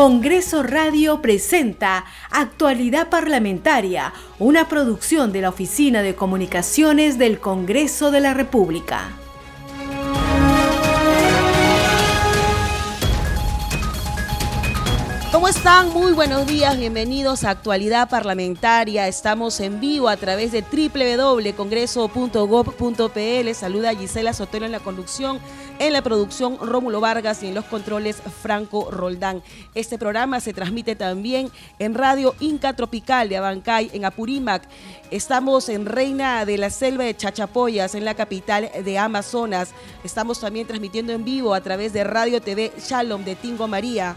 Congreso Radio presenta Actualidad Parlamentaria, una producción de la Oficina de Comunicaciones del Congreso de la República. ¿Cómo están? Muy buenos días, bienvenidos a Actualidad Parlamentaria. Estamos en vivo a través de www.congreso.gov.pl. Saluda Gisela Sotelo en la conducción, en la producción Rómulo Vargas y en los controles Franco Roldán. Este programa se transmite también en Radio Inca Tropical de Abancay, en Apurímac. Estamos en Reina de la Selva de Chachapoyas, en la capital de Amazonas. Estamos también transmitiendo en vivo a través de Radio TV Shalom de Tingo María.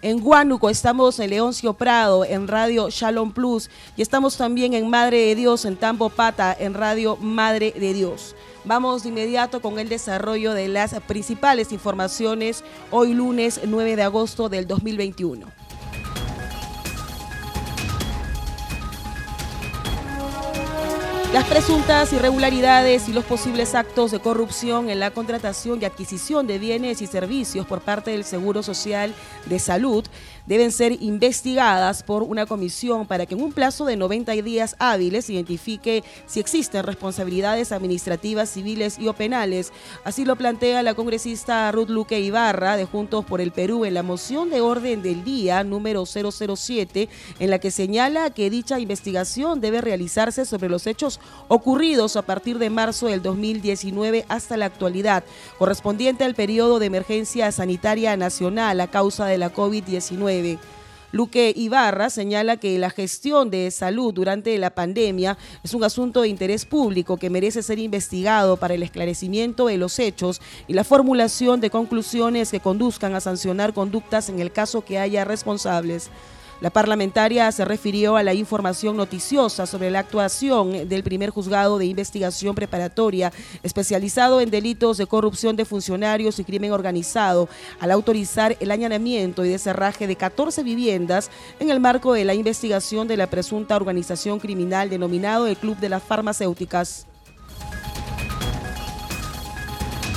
En Huánuco estamos en Leoncio Prado, en Radio Shalom Plus. Y estamos también en Madre de Dios, en Tambo Pata, en Radio Madre de Dios. Vamos de inmediato con el desarrollo de las principales informaciones hoy lunes 9 de agosto del 2021. Las presuntas irregularidades y los posibles actos de corrupción en la contratación y adquisición de bienes y servicios por parte del Seguro Social de Salud deben ser investigadas por una comisión para que en un plazo de 90 días hábiles identifique si existen responsabilidades administrativas, civiles y o penales. Así lo plantea la congresista Ruth Luque Ibarra de Juntos por el Perú en la moción de orden del día número 007 en la que señala que dicha investigación debe realizarse sobre los hechos ocurridos a partir de marzo del 2019 hasta la actualidad, correspondiente al periodo de emergencia sanitaria nacional a causa de la COVID-19 Luque Ibarra señala que la gestión de salud durante la pandemia es un asunto de interés público que merece ser investigado para el esclarecimiento de los hechos y la formulación de conclusiones que conduzcan a sancionar conductas en el caso que haya responsables. La parlamentaria se refirió a la información noticiosa sobre la actuación del primer juzgado de investigación preparatoria especializado en delitos de corrupción de funcionarios y crimen organizado al autorizar el allanamiento y deserraje de 14 viviendas en el marco de la investigación de la presunta organización criminal denominado el Club de las Farmacéuticas.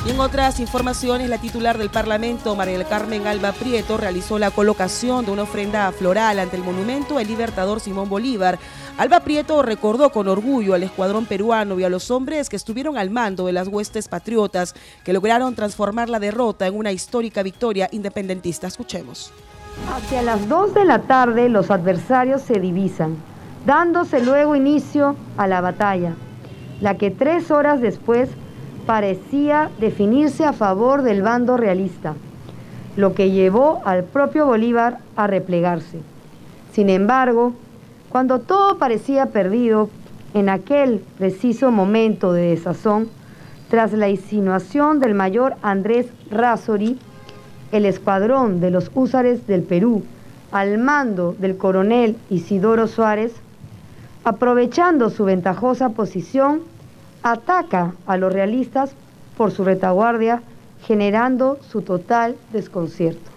Y en otras informaciones, la titular del Parlamento, María del Carmen Alba Prieto, realizó la colocación de una ofrenda floral ante el monumento del libertador Simón Bolívar. Alba Prieto recordó con orgullo al escuadrón peruano y a los hombres que estuvieron al mando de las huestes patriotas que lograron transformar la derrota en una histórica victoria independentista. Escuchemos. Hacia las 2 de la tarde los adversarios se divisan, dándose luego inicio a la batalla, la que tres horas después parecía definirse a favor del bando realista, lo que llevó al propio Bolívar a replegarse. Sin embargo, cuando todo parecía perdido, en aquel preciso momento de desazón, tras la insinuación del mayor Andrés Razori, el escuadrón de los húsares del Perú, al mando del coronel Isidoro Suárez, aprovechando su ventajosa posición, ataca a los realistas por su retaguardia, generando su total desconcierto.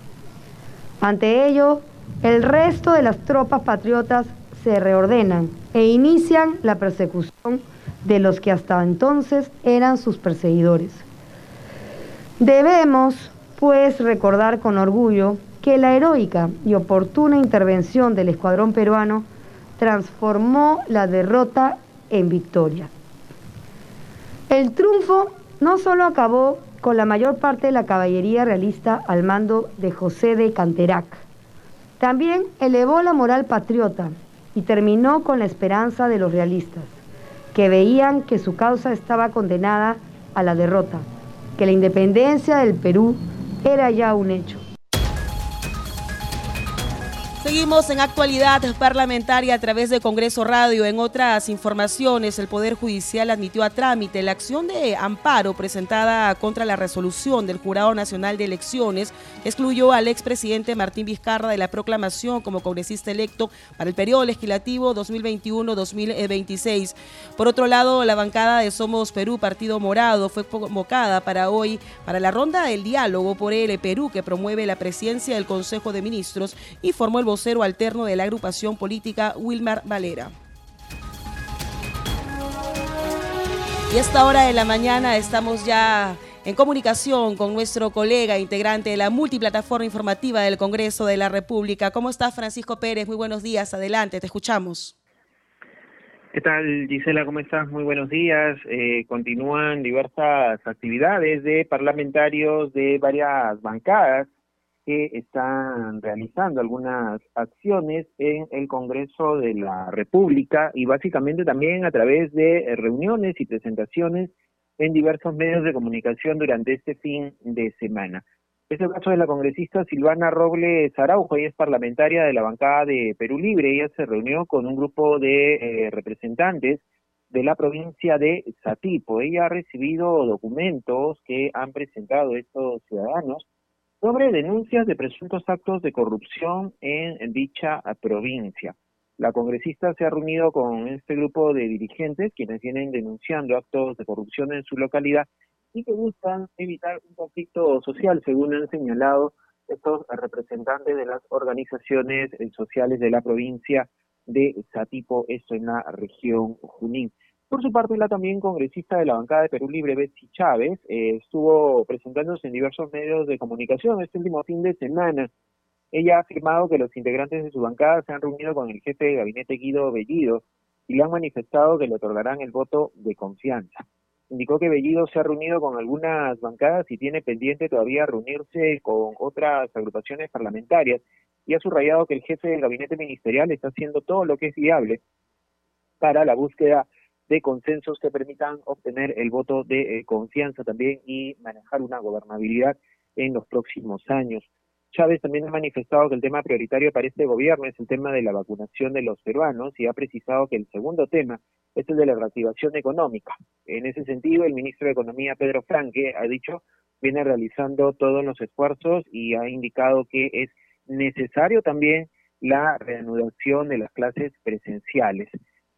Ante ello, el resto de las tropas patriotas se reordenan e inician la persecución de los que hasta entonces eran sus perseguidores. Debemos, pues, recordar con orgullo que la heroica y oportuna intervención del escuadrón peruano transformó la derrota en victoria. El triunfo no solo acabó con la mayor parte de la caballería realista al mando de José de Canterac, también elevó la moral patriota y terminó con la esperanza de los realistas, que veían que su causa estaba condenada a la derrota, que la independencia del Perú era ya un hecho. Seguimos en actualidad parlamentaria a través de Congreso Radio. En otras informaciones, el Poder Judicial admitió a trámite la acción de amparo presentada contra la resolución del Jurado Nacional de Elecciones excluyó al expresidente Martín Vizcarra de la proclamación como congresista electo para el periodo legislativo 2021-2026. Por otro lado, la bancada de Somos Perú, Partido Morado, fue convocada para hoy para la ronda del diálogo por el Perú que promueve la presidencia del Consejo de Ministros y formó el vocero alterno de la agrupación política Wilmar Valera. Y a esta hora de la mañana estamos ya en comunicación con nuestro colega integrante de la multiplataforma informativa del Congreso de la República. ¿Cómo estás, Francisco Pérez? Muy buenos días. Adelante, te escuchamos. ¿Qué tal, Gisela? ¿Cómo estás? Muy buenos días. Eh, continúan diversas actividades de parlamentarios de varias bancadas que están realizando algunas acciones en el Congreso de la República y básicamente también a través de reuniones y presentaciones en diversos medios de comunicación durante este fin de semana. Es el caso de la congresista Silvana Robles Araujo, ella es parlamentaria de la bancada de Perú Libre, ella se reunió con un grupo de eh, representantes de la provincia de Satipo. Ella ha recibido documentos que han presentado estos ciudadanos sobre denuncias de presuntos actos de corrupción en dicha provincia. La congresista se ha reunido con este grupo de dirigentes quienes vienen denunciando actos de corrupción en su localidad y que buscan evitar un conflicto social, según han señalado estos representantes de las organizaciones sociales de la provincia de Satipo, esto en la región Junín. Por su parte, la también congresista de la bancada de Perú Libre, Betsy Chávez, eh, estuvo presentándose en diversos medios de comunicación este último fin de semana. Ella ha afirmado que los integrantes de su bancada se han reunido con el jefe de gabinete Guido Bellido y le han manifestado que le otorgarán el voto de confianza. Indicó que Bellido se ha reunido con algunas bancadas y tiene pendiente todavía reunirse con otras agrupaciones parlamentarias y ha subrayado que el jefe del gabinete ministerial está haciendo todo lo que es viable para la búsqueda consensos que permitan obtener el voto de eh, confianza también y manejar una gobernabilidad en los próximos años. Chávez también ha manifestado que el tema prioritario para este gobierno es el tema de la vacunación de los peruanos y ha precisado que el segundo tema es el de la reactivación económica. En ese sentido, el ministro de Economía, Pedro Franque, ha dicho, viene realizando todos los esfuerzos y ha indicado que es necesario también la reanudación de las clases presenciales.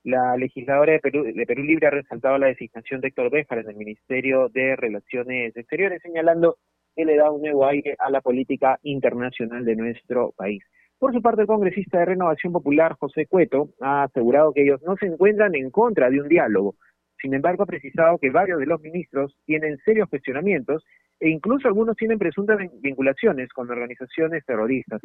La legisladora de Perú, de Perú Libre ha resaltado la designación de Héctor Béjar en el Ministerio de Relaciones Exteriores, señalando que le da un nuevo aire a la política internacional de nuestro país. Por su parte, el congresista de Renovación Popular, José Cueto, ha asegurado que ellos no se encuentran en contra de un diálogo. Sin embargo, ha precisado que varios de los ministros tienen serios cuestionamientos e incluso algunos tienen presuntas vinculaciones con organizaciones terroristas.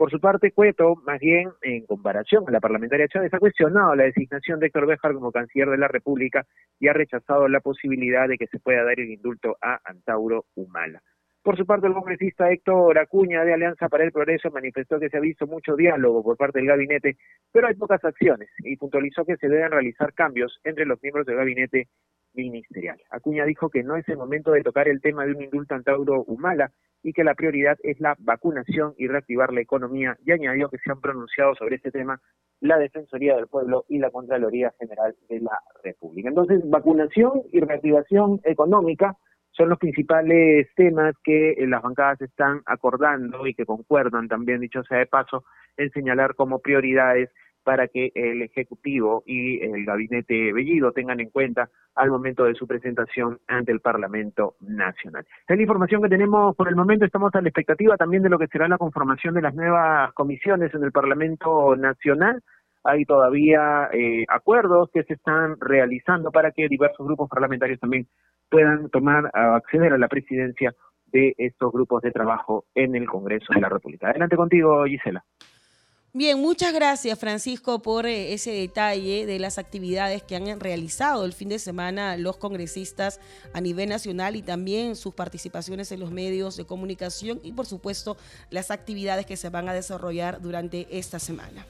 Por su parte, Cueto, más bien en comparación a la parlamentaria Chávez, ha cuestionado la designación de Héctor Béjar como canciller de la República y ha rechazado la posibilidad de que se pueda dar el indulto a Antauro Humala. Por su parte, el congresista Héctor Acuña de Alianza para el Progreso manifestó que se ha visto mucho diálogo por parte del gabinete, pero hay pocas acciones y puntualizó que se deben realizar cambios entre los miembros del gabinete ministerial. Acuña dijo que no es el momento de tocar el tema de un indulto Antauro Humala, y que la prioridad es la vacunación y reactivar la economía y añadió que se han pronunciado sobre este tema la Defensoría del Pueblo y la Contraloría General de la República. Entonces, vacunación y reactivación económica son los principales temas que eh, las bancadas están acordando y que concuerdan también, dicho sea de paso, en señalar como prioridades para que el Ejecutivo y el Gabinete Bellido tengan en cuenta al momento de su presentación ante el Parlamento Nacional. Es la información que tenemos por el momento. Estamos a la expectativa también de lo que será la conformación de las nuevas comisiones en el Parlamento Nacional. Hay todavía eh, acuerdos que se están realizando para que diversos grupos parlamentarios también puedan tomar, acceder a la presidencia de estos grupos de trabajo en el Congreso de la República. Adelante contigo, Gisela. Bien, muchas gracias Francisco por eh, ese detalle de las actividades que han realizado el fin de semana los congresistas a nivel nacional y también sus participaciones en los medios de comunicación y por supuesto las actividades que se van a desarrollar durante esta semana.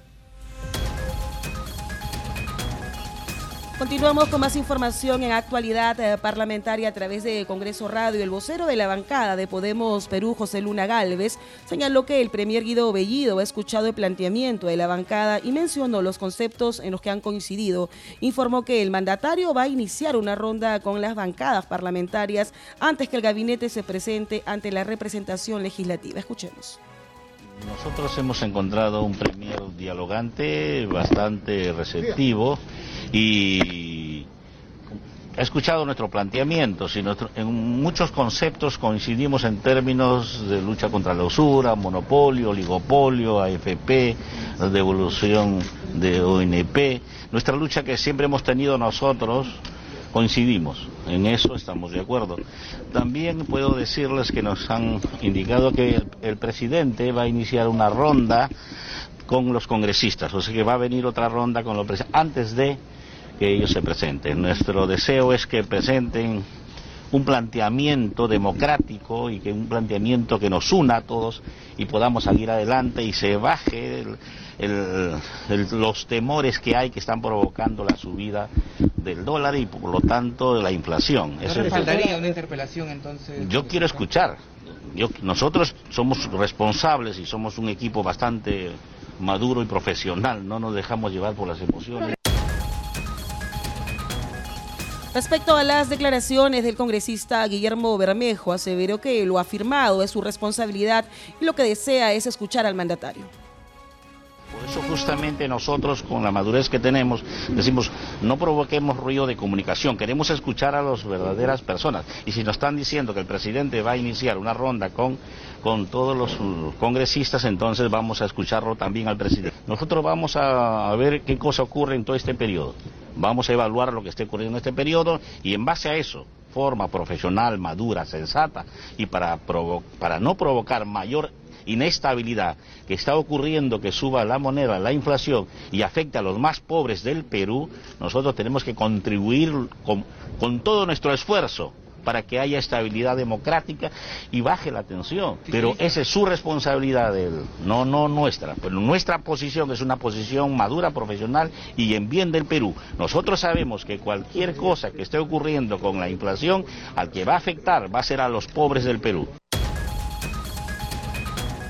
Continuamos con más información en actualidad eh, parlamentaria a través de Congreso Radio. El vocero de la bancada de Podemos Perú, José Luna Galvez, señaló que el premier Guido Bellido ha escuchado el planteamiento de la bancada y mencionó los conceptos en los que han coincidido. Informó que el mandatario va a iniciar una ronda con las bancadas parlamentarias antes que el gabinete se presente ante la representación legislativa. Escuchemos. Nosotros hemos encontrado un premier dialogante, bastante receptivo y ha escuchado nuestro planteamiento. Si en muchos conceptos coincidimos en términos de lucha contra la usura, monopolio, oligopolio, AFP, devolución de ONP. Nuestra lucha que siempre hemos tenido nosotros coincidimos. en eso estamos de acuerdo. También puedo decirles que nos han indicado que el, presidente va a iniciar una ronda con los congresistas, o sea que va a venir otra ronda con los antes de que ellos se presenten. Nuestro deseo es que presenten un planteamiento democrático y que un planteamiento que nos una a todos y podamos salir adelante y se baje los temores que hay que están provocando la subida del dólar y por lo tanto la inflación. ¿No faltaría una interpelación entonces? Yo quiero escuchar. Yo, nosotros somos responsables y somos un equipo bastante maduro y profesional, no nos dejamos llevar por las emociones. Respecto a las declaraciones del congresista Guillermo Bermejo, aseveró que lo afirmado es su responsabilidad y lo que desea es escuchar al mandatario. Por eso justamente nosotros, con la madurez que tenemos, decimos, no provoquemos ruido de comunicación, queremos escuchar a las verdaderas personas. Y si nos están diciendo que el presidente va a iniciar una ronda con, con todos los congresistas, entonces vamos a escucharlo también al presidente. Nosotros vamos a ver qué cosa ocurre en todo este periodo. Vamos a evaluar lo que esté ocurriendo en este periodo y en base a eso, forma profesional, madura, sensata y para, para no provocar mayor inestabilidad que está ocurriendo que suba la moneda, la inflación y afecte a los más pobres del Perú, nosotros tenemos que contribuir con, con todo nuestro esfuerzo para que haya estabilidad democrática y baje la tensión. Pero esa es su responsabilidad, no, no nuestra. Pero nuestra posición es una posición madura, profesional y en bien del Perú. Nosotros sabemos que cualquier cosa que esté ocurriendo con la inflación, al que va a afectar va a ser a los pobres del Perú.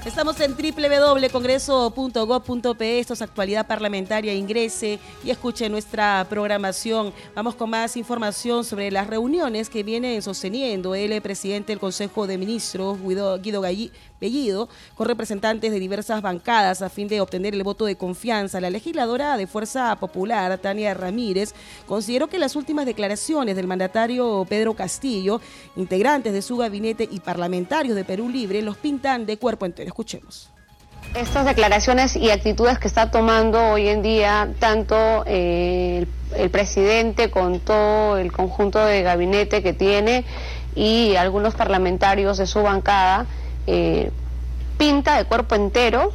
Estamos en www.congreso.gov.pe, esto es actualidad parlamentaria, ingrese y escuche nuestra programación. Vamos con más información sobre las reuniones que viene sosteniendo el presidente del Consejo de Ministros, Guido, Guido Bellido con representantes de diversas bancadas a fin de obtener el voto de confianza. La legisladora de Fuerza Popular, Tania Ramírez, consideró que las últimas declaraciones del mandatario Pedro Castillo, integrantes de su gabinete y parlamentarios de Perú Libre, los pintan de cuerpo entero. Escuchemos. Estas declaraciones y actitudes que está tomando hoy en día tanto eh, el, presidente con todo el conjunto de gabinete que tiene y algunos parlamentarios de su bancada, eh, pinta de cuerpo entero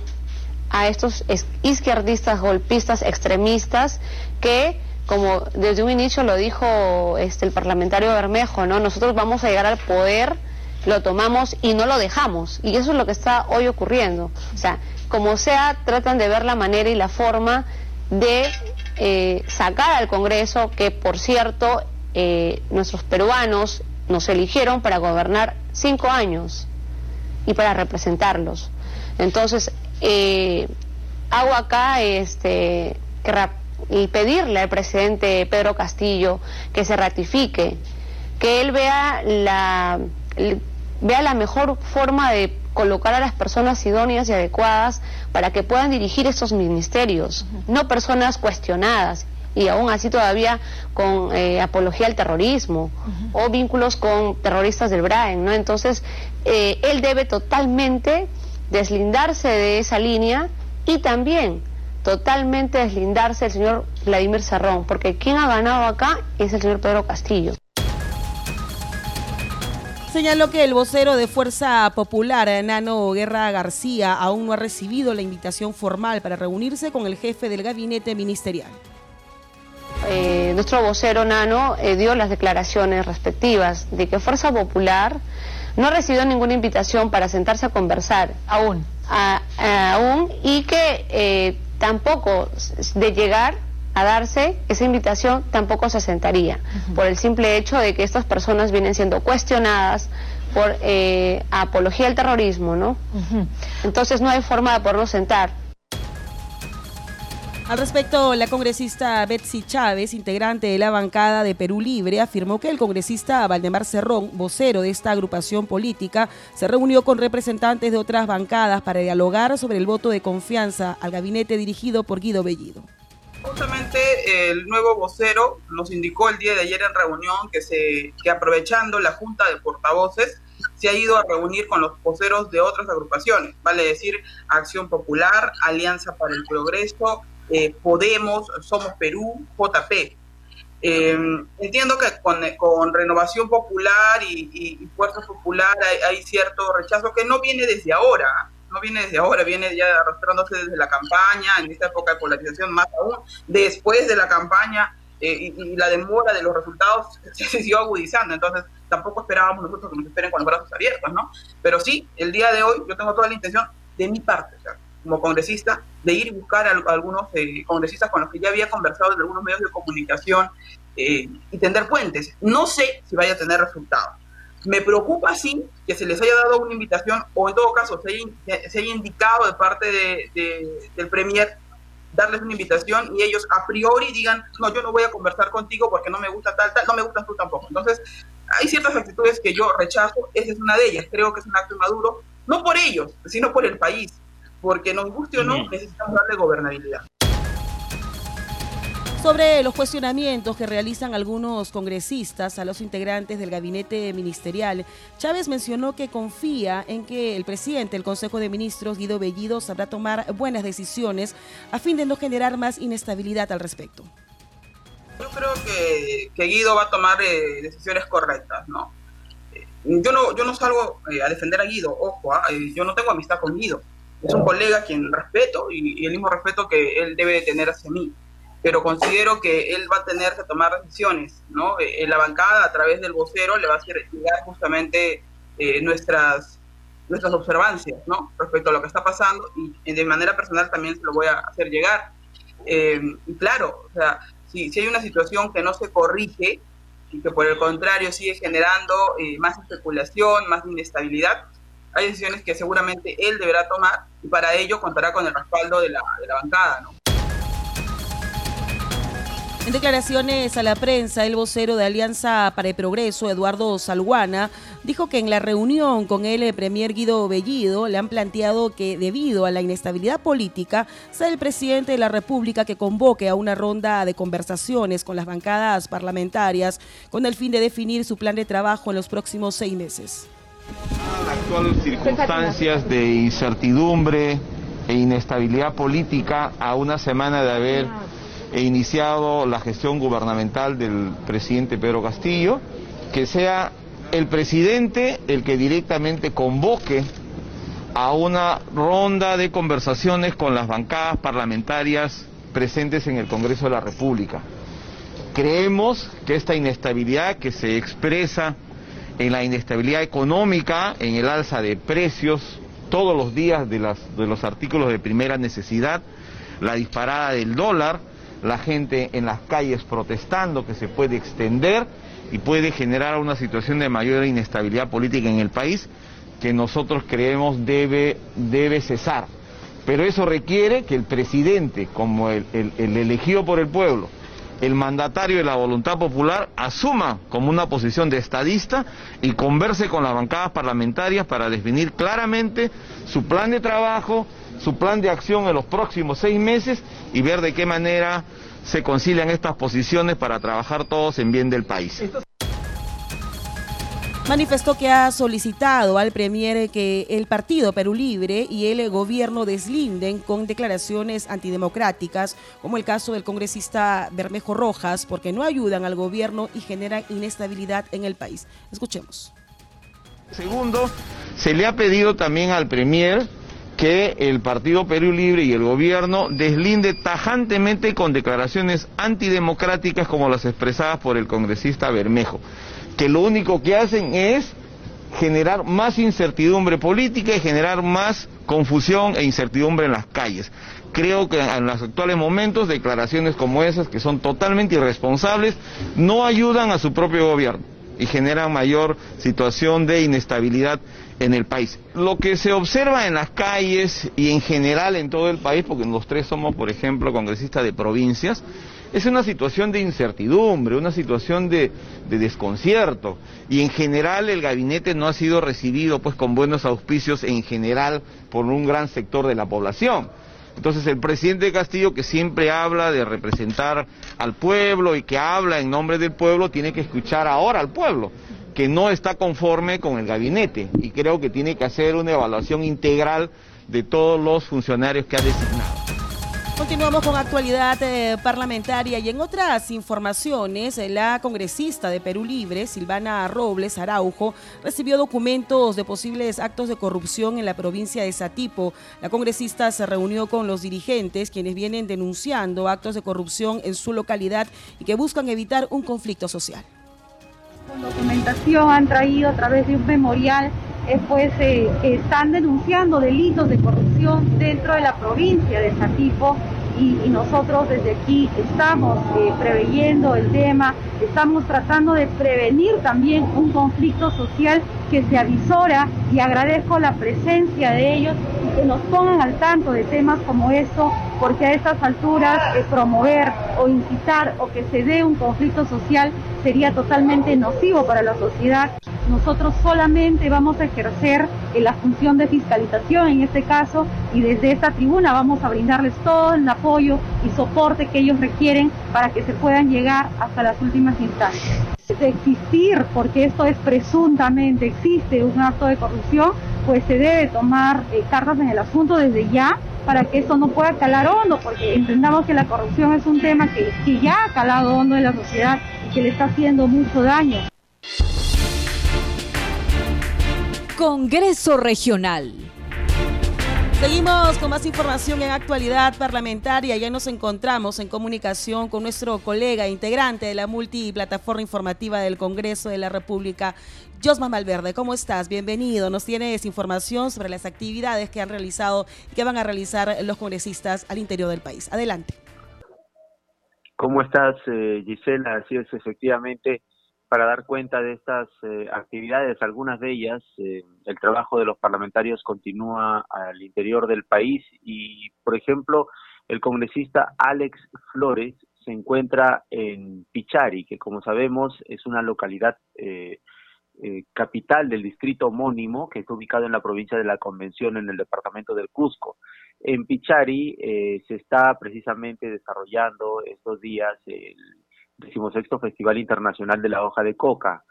a estos izquierdistas, golpistas, extremistas que como desde un inicio lo dijo este, el parlamentario Bermejo, ¿no? Nosotros vamos a llegar al poder, lo tomamos y no lo dejamos. Y eso es lo que está hoy ocurriendo. O sea, como sea, tratan de ver la manera y la forma de eh, sacar al Congreso, que por cierto, eh, nuestros peruanos nos eligieron para gobernar cinco años y para representarlos. Entonces, eh, hago acá este, y pedirle al presidente Pedro Castillo que se ratifique, que él vea la, vea la mejor forma de colocar a las personas idóneas y adecuadas para que puedan dirigir estos ministerios, no personas cuestionadas y aún así todavía con eh, apología al terrorismo o vínculos con terroristas del Brain, ¿no? Entonces, eh, él debe totalmente deslindarse de esa línea y también totalmente deslindarse del señor Vladimir Serrón, porque quien ha ganado acá es el señor Pedro Castillo. Señaló que el vocero de Fuerza Popular, Nano Guerra García, aún no ha recibido la invitación formal para reunirse con el jefe del gabinete ministerial. Eh, nuestro vocero Nano eh, dio las declaraciones respectivas de que Fuerza Popular no ha recibido ninguna invitación para sentarse a conversar. Aún. aún y que eh, tampoco de llegar a darse esa invitación tampoco se sentaría por el simple hecho de que estas personas vienen siendo cuestionadas por apología al terrorismo, ¿no? Entonces no hay forma de podernos sentar. Al respecto, la congresista Betsy Chávez, integrante de la bancada de Perú Libre, afirmó que el congresista Valdemar Cerrón, vocero de esta agrupación política, se reunió con representantes de otras bancadas para dialogar sobre el voto de confianza al gabinete dirigido por Guido Bellido. Justamente el nuevo vocero nos indicó el día de ayer en reunión que, se, que aprovechando la junta de portavoces se ha ido a reunir con los voceros de otras agrupaciones, vale decir Acción Popular, Alianza para el Progreso, eh, Podemos, Somos Perú, JP. Eh, entiendo que con, Renovación Popular y, Fuerza Popular hay, cierto rechazo que no viene desde ahora, no viene desde ahora, viene ya arrastrándose desde la campaña, en esta época de polarización más aún, después de la campaña eh, y, la demora de los resultados se siguió agudizando, entonces tampoco esperábamos nosotros que nos esperen con los brazos abiertos, ¿no? Pero sí, el día de hoy yo tengo toda la intención de mi parte, como congresista, de ir y buscar a, algunos eh, congresistas con los que ya había conversado en algunos medios de comunicación eh, y tender puentes. No sé si vaya a tener resultados. Me preocupa, sí, que se les haya dado una invitación o en todo caso se haya, se haya indicado de parte de, del Premier darles una invitación y ellos a priori digan, no, yo no voy a conversar contigo porque no me gusta tal, tal, no me gustas tú tampoco. Entonces, hay ciertas actitudes que yo rechazo, esa es una de ellas, creo que es un acto maduro, no por ellos, sino por el país, porque nos guste o no, necesitamos darle gobernabilidad. Sobre los cuestionamientos que realizan algunos congresistas a los integrantes del gabinete ministerial, Chávez mencionó que confía en que el presidente del Consejo de Ministros, Guido Bellido, sabrá tomar buenas decisiones a fin de no generar más inestabilidad al respecto. Yo creo que, Guido va a tomar eh, decisiones correctas, ¿no? Eh, yo no, yo no salgo eh, a defender a Guido, ojo, ¿ah? yo no tengo amistad con Guido. Es un colega a quien respeto y, el mismo respeto que él debe de tener hacia mí pero considero que él va a tener que tomar decisiones, ¿no? Eh, en la bancada, a través del vocero, le va a hacer llegar justamente eh, nuestras, nuestras observancias, ¿no? Respecto a lo que está pasando y de manera personal también se lo voy a hacer llegar. Eh, claro, o sea, si, si hay una situación que no se corrige y que por el contrario sigue generando más especulación, más inestabilidad, hay decisiones que seguramente él deberá tomar y para ello contará con el respaldo de la, de la bancada, ¿no? En declaraciones a la prensa, el vocero de Alianza para el Progreso, Eduardo Salguana, dijo que en la reunión con el premier Guido Bellido le han planteado que debido a la inestabilidad política, sea el presidente de la República que convoque a una ronda de conversaciones con las bancadas parlamentarias con el fin de definir su plan de trabajo en los próximos seis meses. Las actuales circunstancias de incertidumbre e inestabilidad política a una semana de haber he iniciado la gestión gubernamental del presidente Pedro Castillo, que sea el presidente el que directamente convoque a una ronda de conversaciones con las bancadas parlamentarias presentes en el Congreso de la República. Creemos que esta inestabilidad que se expresa en la inestabilidad económica, en el alza de precios todos los días de, de los artículos de primera necesidad, la disparada del dólar, la gente en las calles protestando, que se puede extender y puede generar una situación de mayor inestabilidad política en el país que nosotros creemos debe, debe cesar. Pero eso requiere que el presidente, como el, el elegido por el pueblo, el mandatario de la voluntad popular asuma como una posición de estadista y converse con las bancadas parlamentarias para definir claramente su plan de trabajo, su plan de acción en los próximos seis meses y ver de qué manera se concilian estas posiciones para trabajar todos en bien del país. Manifestó que ha solicitado al Premier que el Partido Perú Libre y el gobierno deslinden con declaraciones antidemocráticas, como el caso del congresista Bermejo Rojas, porque no ayudan al gobierno y generan inestabilidad en el país. Escuchemos. Segundo, se le ha pedido también al Premier que el Partido Perú Libre y el gobierno deslinde tajantemente con declaraciones antidemocráticas como las expresadas por el congresista Bermejo, que lo único que hacen es generar más incertidumbre política y generar más confusión e incertidumbre en las calles. Creo que en los actuales momentos declaraciones como esas, que son totalmente irresponsables, no ayudan a su propio gobierno y generan mayor situación de inestabilidad en el país. Lo que se observa en las calles y en general en todo el país, porque los tres somos, por ejemplo, congresistas de provincias, es una situación de incertidumbre, una situación de, de, desconcierto. Y en general el gabinete no ha sido recibido pues con buenos auspicios en general por un gran sector de la población. Entonces el presidente Castillo, que siempre habla de representar al pueblo y que habla en nombre del pueblo, tiene que escuchar ahora al pueblo que no está conforme con el gabinete y creo que tiene que hacer una evaluación integral de todos los funcionarios que ha designado. Continuamos con actualidad eh, parlamentaria y en otras informaciones, eh, la congresista de Perú Libre, Silvana Robles Araujo, recibió documentos de posibles actos de corrupción en la provincia de Satipo. La congresista se reunió con los dirigentes, quienes vienen denunciando actos de corrupción en su localidad y que buscan evitar un conflicto social. Con documentación han traído a través de un memorial pues eh, están denunciando delitos de corrupción dentro de la provincia de Satipo y, nosotros desde aquí estamos eh, preveyendo el tema, estamos tratando de prevenir también un conflicto social que se avisora y agradezco la presencia de ellos y que nos pongan al tanto de temas como esto, porque a estas alturas eh, promover o incitar o que se dé un conflicto social sería totalmente nocivo para la sociedad. Nosotros solamente vamos a ejercer eh, la función de fiscalización en este caso y desde esta tribuna vamos a brindarles todo el apoyo y soporte que ellos requieren para que se puedan llegar hasta las últimas instancias. De existir, porque esto es presuntamente, existe un acto de corrupción, pues se debe tomar eh, cartas en el asunto desde ya para que eso no pueda calar hondo, porque entendamos que la corrupción es un tema que, que ya ha calado hondo en la sociedad y que le está haciendo mucho daño. Congreso Regional. Seguimos con más información en actualidad parlamentaria. Ya nos encontramos en comunicación con nuestro colega integrante de la multiplataforma informativa del Congreso de la República, Josma Malverde. ¿Cómo estás? Bienvenido. Nos tienes información sobre las actividades que han realizado y que van a realizar los congresistas al interior del país. Adelante. ¿Cómo estás, eh, Gisela? Así es, efectivamente para dar cuenta de estas eh, actividades, algunas de ellas, eh, el trabajo de los parlamentarios continúa al interior del país y, por ejemplo, el congresista Alex Flores se encuentra en Pichari, que como sabemos es una localidad eh, capital del distrito homónimo que está ubicado en la provincia de la Convención en el departamento del Cusco. En Pichari se está precisamente desarrollando estos días el decimosexto Festival Internacional de la Hoja de Coca.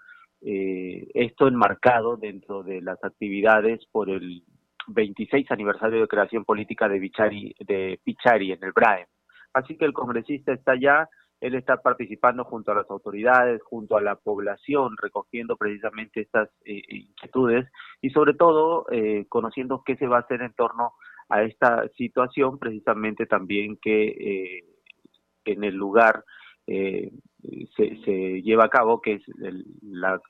Eh, esto enmarcado dentro de las actividades por el 26 aniversario de creación política de, Pichari, de Pichari en el BRAEM. Así que el congresista está allá, él está participando junto a las autoridades, junto a la población, recogiendo precisamente estas eh, inquietudes y sobre todo eh, conociendo qué se va a hacer en torno a esta situación, precisamente también que en el lugar eh, se, se, lleva a cabo, que es el,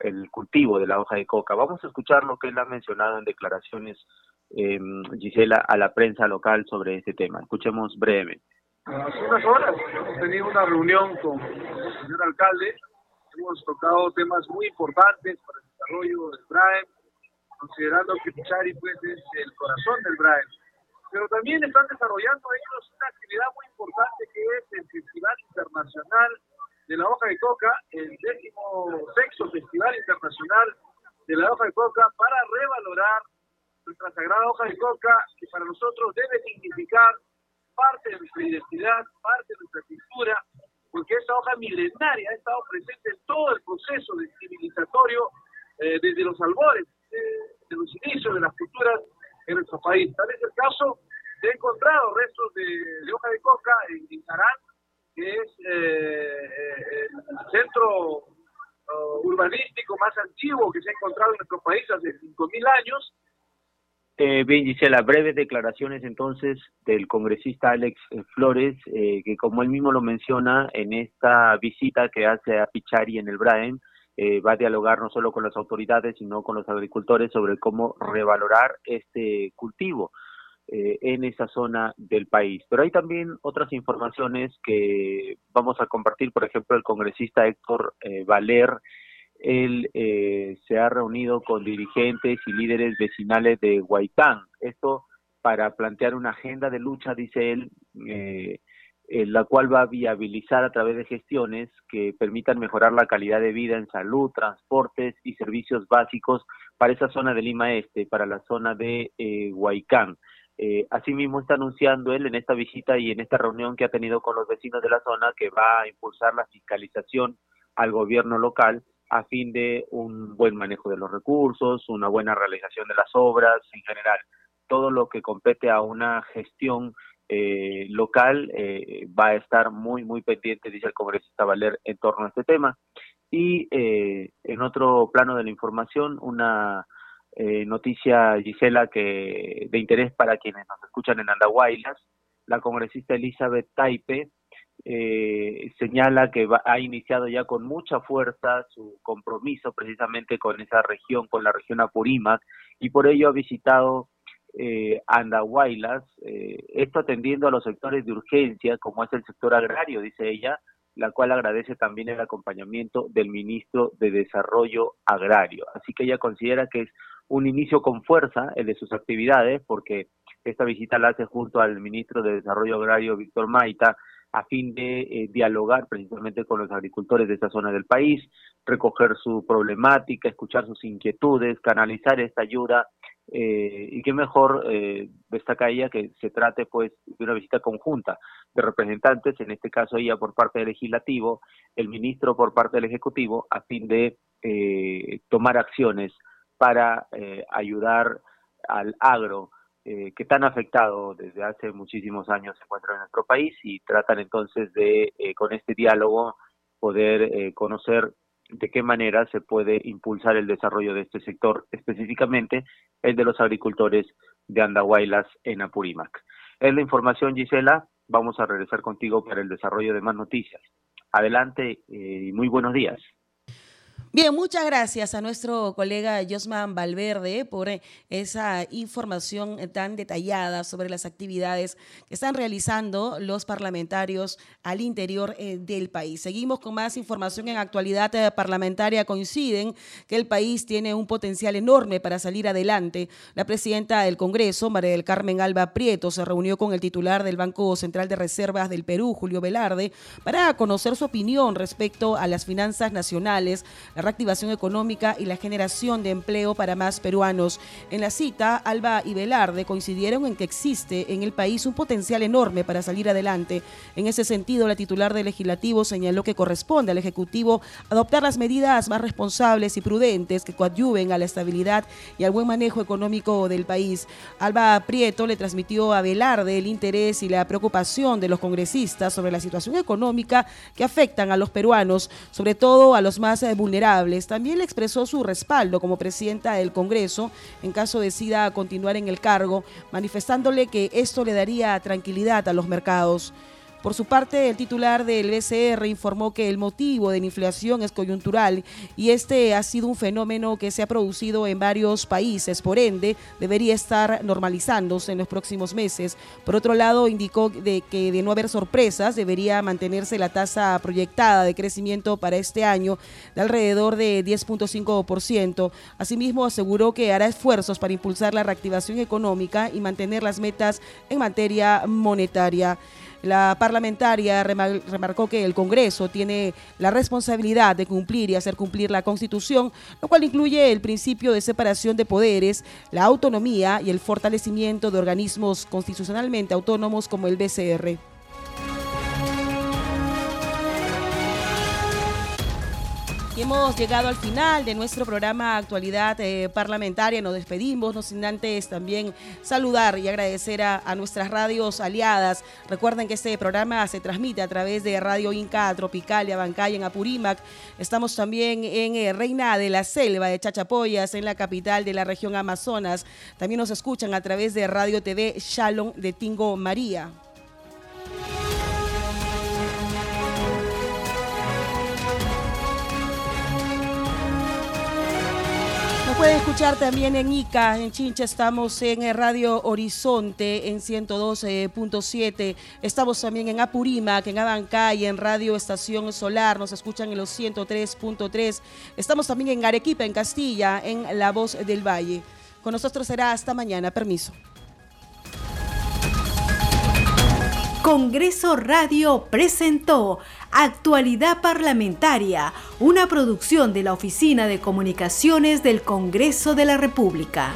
el, cultivo de la hoja de coca. Vamos a escuchar lo que él ha mencionado en declaraciones, eh, Gisela, a la prensa local sobre este tema. Escuchemos brevemente. Hace unas horas hemos tenido una reunión con el señor alcalde, hemos tocado temas muy importantes para el desarrollo del BRAEM, considerando que Pichari pues, es el corazón del BRAEM pero también están desarrollando ellos una actividad muy importante que es el Festival Internacional de la Hoja de Coca, el décimo sexto Festival Internacional de la Hoja de Coca, para revalorar nuestra sagrada hoja de coca, que para nosotros debe significar parte de nuestra identidad, parte de nuestra cultura, porque esta hoja milenaria ha estado presente en todo el proceso de civilizatorio eh, desde los albores, de los inicios de las culturas en nuestro país. Tal es el caso he encontrado restos de, hoja de coca en, en que es eh, eh, el centro uh, urbanístico más antiguo que se ha encontrado en nuestro país hace 5.000 años. Eh, bien, Gisela, breves declaraciones entonces del congresista Alex Flores, eh, que como él mismo lo menciona en esta visita que hace a Pichari en el Braem, va a dialogar no solo con las autoridades, sino con los agricultores sobre cómo revalorar este cultivo. Eh, en esa zona del país. Pero hay también otras informaciones que vamos a compartir, por ejemplo, el congresista Héctor eh, Valer, él eh, se ha reunido con dirigentes y líderes vecinales de Huaytán, esto para plantear una agenda de lucha, dice él, la cual va a viabilizar a través de gestiones que permitan mejorar la calidad de vida en salud, transportes y servicios básicos para esa zona de Lima Este, para la zona de Huaycán. Eh, asimismo está anunciando él en esta visita y en esta reunión que ha tenido con los vecinos de la zona que va a impulsar la fiscalización al gobierno local a fin de un buen manejo de los recursos, una buena realización de las obras en general, todo lo que compete a una gestión eh, local eh, va a estar muy, muy pendiente, dice el congresista Valer, en torno a este tema. Y eh, en otro plano de la información, una noticia, Gisela, que de interés para quienes nos escuchan en Andahuaylas, la congresista Elizabeth Taipe señala que ha iniciado ya con mucha fuerza su compromiso precisamente con esa región, con la región Apurímac, y por ello ha visitado eh, Andahuaylas, eh, esto atendiendo a los sectores de urgencia, como es el sector agrario, dice ella, la cual agradece también el acompañamiento del ministro de Desarrollo Agrario. Así que ella considera que es un inicio con fuerza el de sus actividades, porque esta visita la hace junto al ministro de Desarrollo Agrario, Víctor Maita, a fin de eh, dialogar precisamente con los agricultores de esta zona del país, recoger su problemática, escuchar sus inquietudes, canalizar esta ayuda eh, y qué mejor eh, destaca ella que se trate pues de una visita conjunta de representantes, en este caso ella por parte del legislativo, el ministro por parte del ejecutivo, a fin de eh, tomar acciones para eh, ayudar al agro eh, que tan afectado desde hace muchísimos años se encuentra en nuestro país y tratan entonces de con este diálogo poder conocer de qué manera se puede impulsar el desarrollo de este sector, específicamente el de los agricultores de Andahuaylas en Apurímac. Es la información, Gisela. Vamos a regresar contigo para el desarrollo de más noticias. Adelante eh, y muy buenos días. Bien, muchas gracias a nuestro colega Josman Valverde por eh, esa información eh, tan detallada sobre las actividades que están realizando los parlamentarios al interior eh, del país. Seguimos con más información en actualidad parlamentaria. Coinciden que el país tiene un potencial enorme para salir adelante. La presidenta del Congreso, María del Carmen Alba Prieto, se reunió con el titular del Banco Central de Reservas del Perú, Julio Velarde, para conocer su opinión respecto a las finanzas nacionales, reactivación económica y la generación de empleo para más peruanos. En la cita, Alba y Velarde coincidieron en que existe en el país un potencial enorme para salir adelante. En ese sentido, la titular del legislativo señaló que corresponde al Ejecutivo adoptar las medidas más responsables y prudentes que coadyuven a la estabilidad y al buen manejo económico del país. Alba Prieto le transmitió a Velarde el interés y la preocupación de los congresistas sobre la situación económica que afectan a los peruanos, sobre todo a los más vulnerables también le expresó su respaldo como presidenta del Congreso en caso decida continuar en el cargo, manifestándole que esto le daría tranquilidad a los mercados. Por su parte, el titular del BCR informó que el motivo de la inflación es coyuntural y este ha sido un fenómeno que se ha producido en varios países, por ende, debería estar normalizándose en los próximos meses. Por otro lado, indicó de que de no haber sorpresas, debería mantenerse la tasa proyectada de crecimiento para este año de alrededor de 10.5%. Asimismo, aseguró que hará esfuerzos para impulsar la reactivación económica y mantener las metas en materia monetaria. La parlamentaria remarcó que el Congreso tiene la responsabilidad de cumplir y hacer cumplir la Constitución, lo cual incluye el principio de separación de poderes, la autonomía y el fortalecimiento de organismos constitucionalmente autónomos como el BCR. Hemos llegado al final de nuestro programa Actualidad eh, Parlamentaria. Nos despedimos, no sin antes también saludar y agradecer a, nuestras radios aliadas. Recuerden que este programa se transmite a través de Radio Inca Tropical de Abancay en Apurímac. Estamos también en eh, Reina de la Selva de Chachapoyas, en la capital de la región Amazonas. También nos escuchan a través de Radio TV Shalom de Tingo María. Puede escuchar también en ICA, en Chincha, estamos en Radio Horizonte en 112.7, estamos también en Apurímac, en Abancay, en Radio Estación Solar, nos escuchan en los 103.3, estamos también en Arequipa, en Castilla, en La Voz del Valle. Con nosotros será hasta mañana, permiso. Congreso Radio presentó Actualidad Parlamentaria, una producción de la Oficina de Comunicaciones del Congreso de la República.